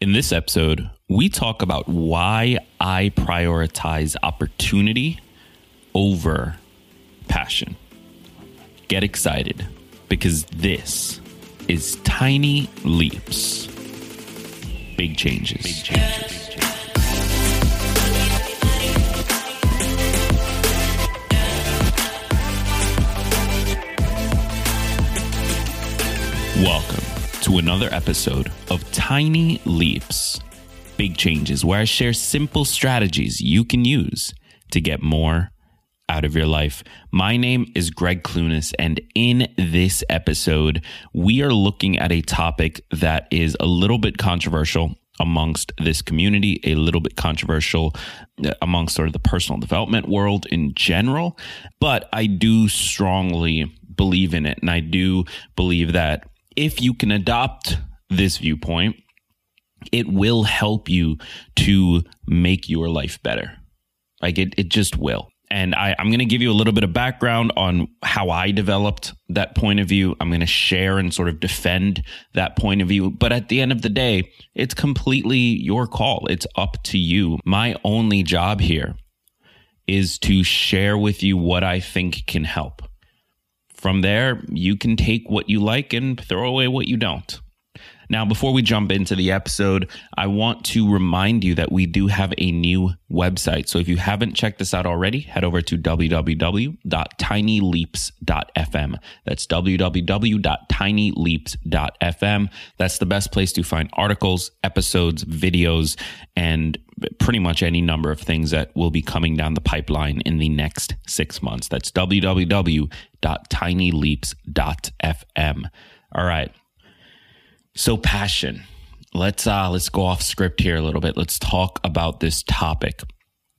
In this episode, we talk about why I prioritize opportunity over passion. Get excited because this is Tiny Leaps. Big changes. Big changes. Another episode of Tiny Leaps, Big Changes, where I share simple strategies you can use to get more out of your life. My name is Gregg Clunis, and in this episode, we are looking at a topic that is a little bit controversial amongst this community, a little bit controversial uh, amongst sort of the personal development world in general. But I do strongly believe in it. And I do believe that if you can adopt this viewpoint, it will help you to make your life better. Like it, it just will. And I, I'm going to give you a little bit of background on how I developed that point of view. I'm going to share and sort of defend that point of view. But at the end of the day, it's completely your call. It's up to you. My only job here is to share with you what I think can help. From there, you can take what you like and throw away what you don't. Now, before we jump into the episode, I want to remind you that we do have a new website. So if you haven't checked this out already, head over to www.tinyleaps.fm. That's www.tinyleaps.fm. That's the best place to find articles, episodes, videos, and pretty much any number of things that will be coming down the pipeline in the next six months. That's www.tinyleaps.fm. All right. So passion. Let's uh let's go off script here a little bit. Let's talk about this topic.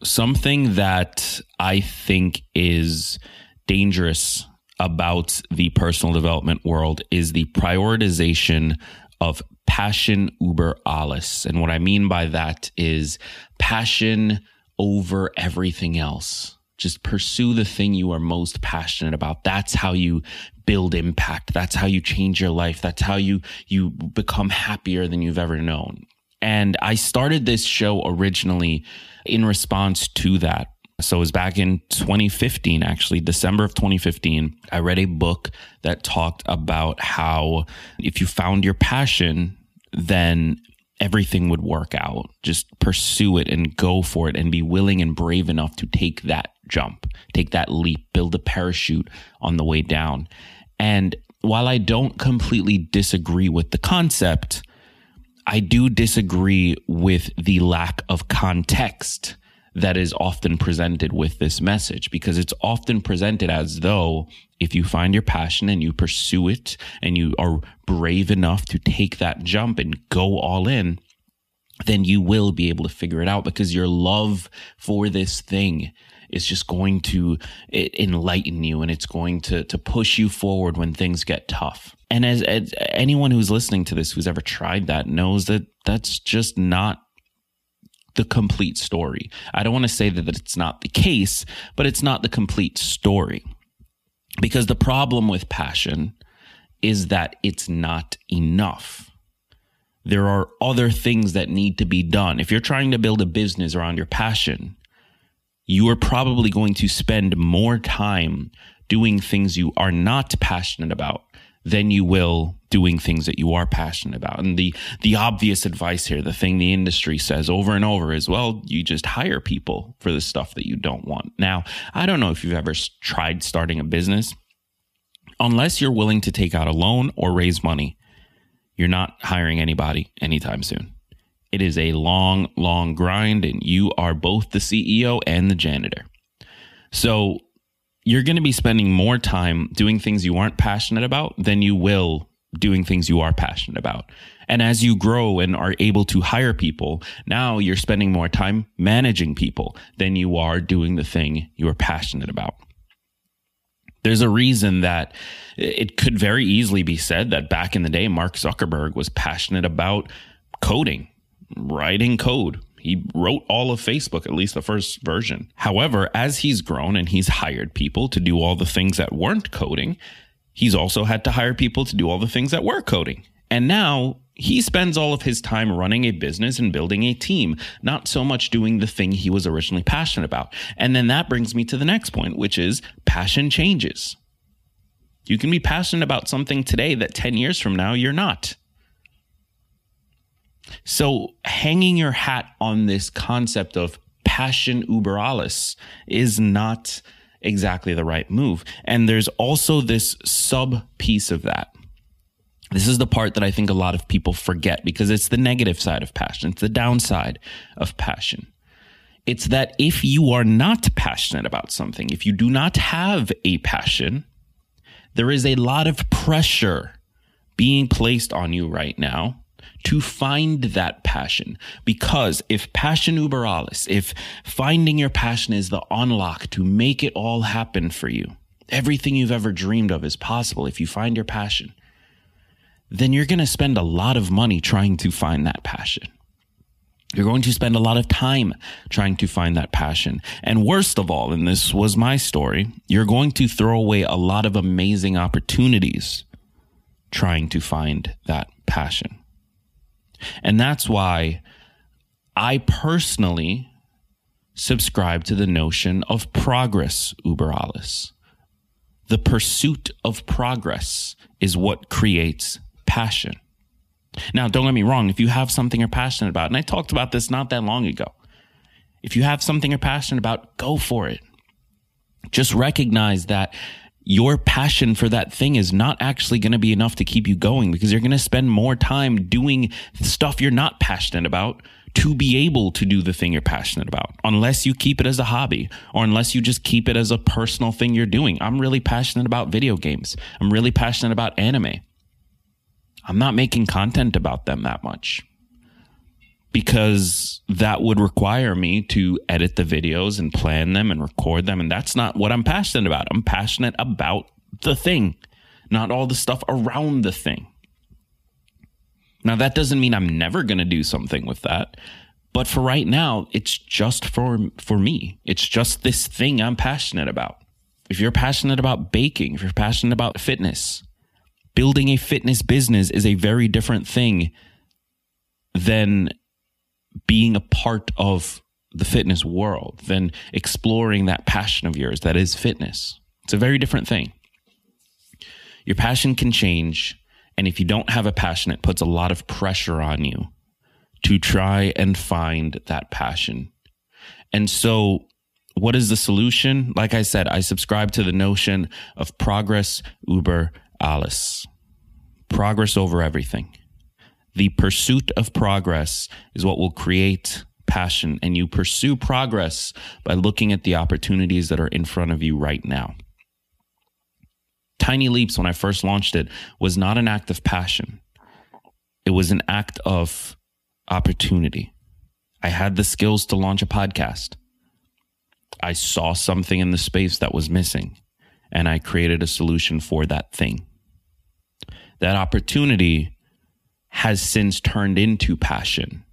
Something that I think is dangerous about the personal development world is the prioritization of passion uber alles. And what I mean by that is passion over everything else. Just pursue the thing you are most passionate about. That's how you build impact. That's how you change your life. That's how you you become happier than you've ever known. And I started this show originally in response to that. So it was back in 2015, actually, December of 2015. I read a book that talked about how if you found your passion, then everything would work out. Just pursue it and go for it and be willing and brave enough to take that jump, take that leap, build a parachute on the way down. And while I don't completely disagree with the concept, I do disagree with the lack of context that is often presented with this message because it's often presented as though if you find your passion and you pursue it and you are brave enough to take that jump and go all in, then you will be able to figure it out because your love for this thing is just going to enlighten you and it's going to, to push you forward when things get tough. And as, as anyone who's listening to this who's ever tried that knows that that's just not the complete story. I don't want to say that it's not the case, but it's not the complete story. Because the problem with passion is that it's not enough. There are other things that need to be done. If you're trying to build a business around your passion, you are probably going to spend more time doing things you are not passionate about than you will doing things that you are passionate about. And the the obvious advice here, the thing the industry says over and over is, well, you just hire people for the stuff that you don't want. Now, I don't know if you've ever tried starting a business. Unless you're willing to take out a loan or raise money, you're not hiring anybody anytime soon. It is a long, long grind, and you are both the CEO and the janitor. So you're going to be spending more time doing things you aren't passionate about than you will doing things you are passionate about. And as you grow and are able to hire people, now you're spending more time managing people than you are doing the thing you are passionate about. There's a reason that it could very easily be said that back in the day, Mark Zuckerberg was passionate about coding, writing code. He wrote all of Facebook, at least the first version. However, as he's grown and he's hired people to do all the things that weren't coding, he's also had to hire people to do all the things that were coding. And now he spends all of his time running a business and building a team, not so much doing the thing he was originally passionate about. And then that brings me to the next point, which is passion changes. You can be passionate about something today that 10 years from now you're not. So, hanging your hat on this concept of passion uber alles is not exactly the right move. And there's also this sub piece of that this is the part that I think a lot of people forget because it's the negative side of passion. It's the downside of passion. It's that if you are not passionate about something, if you do not have a passion, there is a lot of pressure being placed on you right now to find that passion. Because if passion uber alles, if finding your passion is the unlock to make it all happen for you, everything you've ever dreamed of is possible if you find your passion then you're going to spend a lot of money trying to find that passion. You're going to spend a lot of time trying to find that passion. And worst of all, and this was my story, you're going to throw away a lot of amazing opportunities trying to find that passion. And that's why I personally subscribe to the notion of progress uber alles. The pursuit of progress is what creates passion. Now, don't get me wrong. If you have something you're passionate about, and I talked about this not that long ago, if you have something you're passionate about, go for it. Just recognize that your passion for that thing is not actually going to be enough to keep you going because you're going to spend more time doing stuff you're not passionate about to be able to do the thing you're passionate about, unless you keep it as a hobby or unless you just keep it as a personal thing you're doing. I'm really passionate about video games. I'm really passionate about anime. I'm not making content about them that much because that would require me to edit the videos and plan them and record them. And that's not what I'm passionate about. I'm passionate about the thing, not all the stuff around the thing. Now, that doesn't mean I'm never going to do something with that. But for right now, it's just for, for me. It's just this thing I'm passionate about. If you're passionate about baking, if you're passionate about fitness, building a fitness business is a very different thing than being a part of the fitness world, than exploring that passion of yours that is fitness. It's a very different thing. Your passion can change. And if you don't have a passion, it puts a lot of pressure on you to try and find that passion. And so, what is the solution? Like I said, I subscribe to the notion of progress uber alles. Progress over everything. The pursuit of progress is what will create passion, and you pursue progress by looking at the opportunities that are in front of you right now. Tiny Leaps, when I first launched it, was not an act of passion. It was an act of opportunity. I had the skills to launch a podcast. I saw something in the space that was missing, and I created a solution for that thing that opportunity has since turned into passion.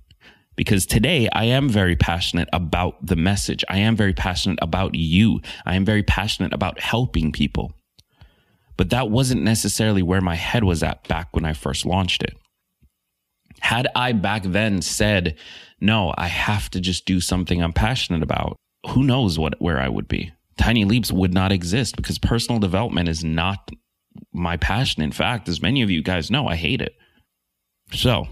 Because today I am very passionate about the message. I am very passionate about you. I am very passionate about helping people. But that wasn't necessarily where my head was at back when I first launched it. Had I back then said, no, I have to just do something I'm passionate about, who knows what, where I would be? Tiny Leaps would not exist because personal development is not my passion. In fact, as many of you guys know, I hate it. So,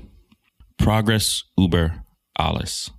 progress uber alles.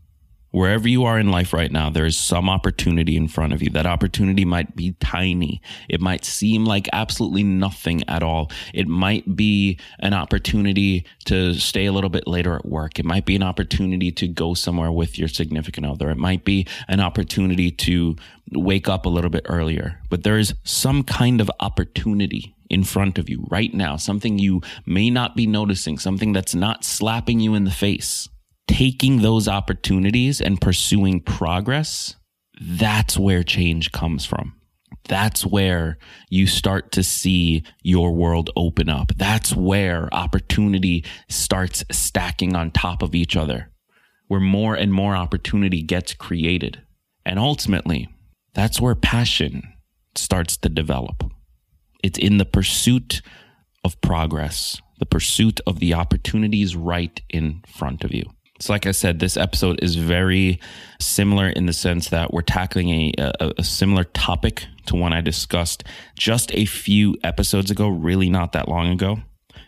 Wherever you are in life right now, there is some opportunity in front of you. That opportunity might be tiny. It might seem like absolutely nothing at all. It might be an opportunity to stay a little bit later at work. It might be an opportunity to go somewhere with your significant other. It might be an opportunity to wake up a little bit earlier. But there is some kind of opportunity in front of you right now, something you may not be noticing, something that's not slapping you in the face, taking those opportunities and pursuing progress, that's where change comes from. That's where you start to see your world open up. That's where opportunity starts stacking on top of each other, where more and more opportunity gets created. And ultimately, that's where passion starts to develop. It's in the pursuit of progress, the pursuit of the opportunities right in front of you. So, like I said, this episode is very similar in the sense that we're tackling a, a, a, similar topic to one I discussed just a few episodes ago, really not that long ago.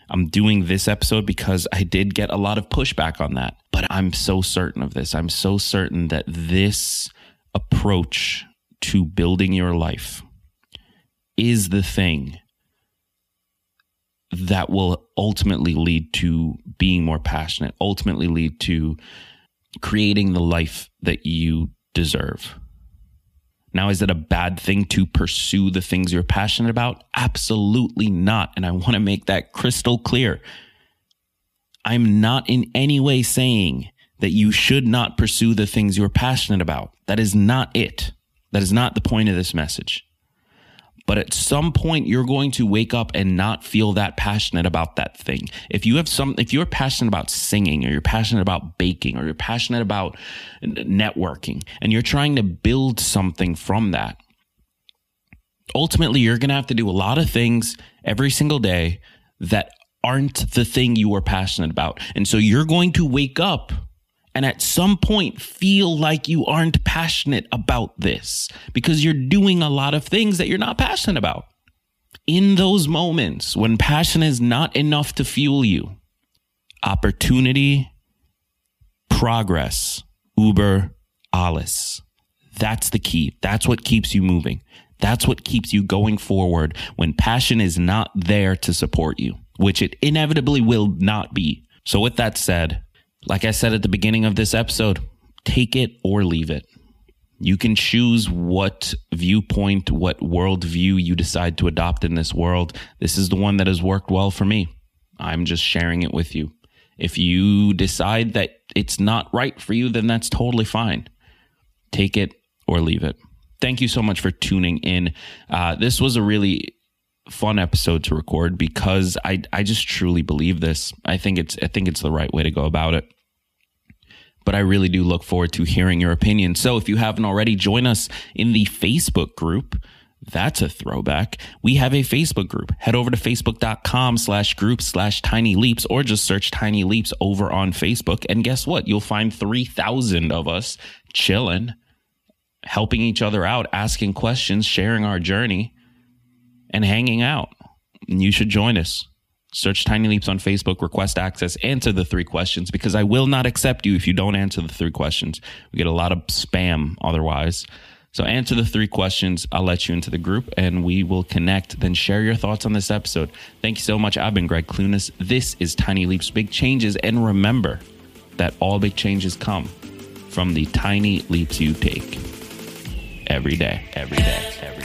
I'm doing this episode because I did get a lot of pushback on that, but I'm so certain of this. I'm so certain that this approach to building your life is the thing that will ultimately lead to being more passionate, ultimately lead to creating the life that you deserve. Now, is it a bad thing to pursue the things you're passionate about? Absolutely not. And I want to make that crystal clear. I'm not in any way saying that you should not pursue the things you're passionate about. That is not it. That is not the point of this message. But at some point, you're going to wake up and not feel that passionate about that thing. If you have some, if you're passionate about singing or you're passionate about baking or you're passionate about networking and you're trying to build something from that, ultimately, you're going to have to do a lot of things every single day that aren't the thing you are passionate about. And so you're going to wake up and at some point feel like you aren't passionate about this because you're doing a lot of things that you're not passionate about. In those moments when passion is not enough to fuel you, opportunity, progress, Uber, alles. That's the key. That's what keeps you moving. That's what keeps you going forward when passion is not there to support you, which it inevitably will not be. So, with that said, like I said at the beginning of this episode, take it or leave it. You can choose what viewpoint, what worldview you decide to adopt in this world. This is the one that has worked well for me. I'm just sharing it with you. If you decide that it's not right for you, then that's totally fine. Take it or leave it. Thank you so much for tuning in. Uh, this was a really fun episode to record because I I just truly believe this. I think it's I think it's the right way to go about it. But I really do look forward to hearing your opinion. So if you haven't already, join us in the Facebook group. That's a throwback. We have a Facebook group. Head over to facebook.com slash group slash tiny leaps or just search tiny leaps over on Facebook. And guess what? You'll find 3,000 of us chilling, helping each other out, asking questions, sharing our journey and hanging out. And you should join us. Search Tiny Leaps on Facebook, request access, answer the three questions because I will not accept you if you don't answer the three questions. We get a lot of spam otherwise. So answer the three questions. I'll let you into the group and we will connect. Then share your thoughts on this episode. Thank you so much. I've been Gregg Clunis. This is Tiny Leaps Big Changes. And remember that all big changes come from the tiny leaps you take every day, every day, every day.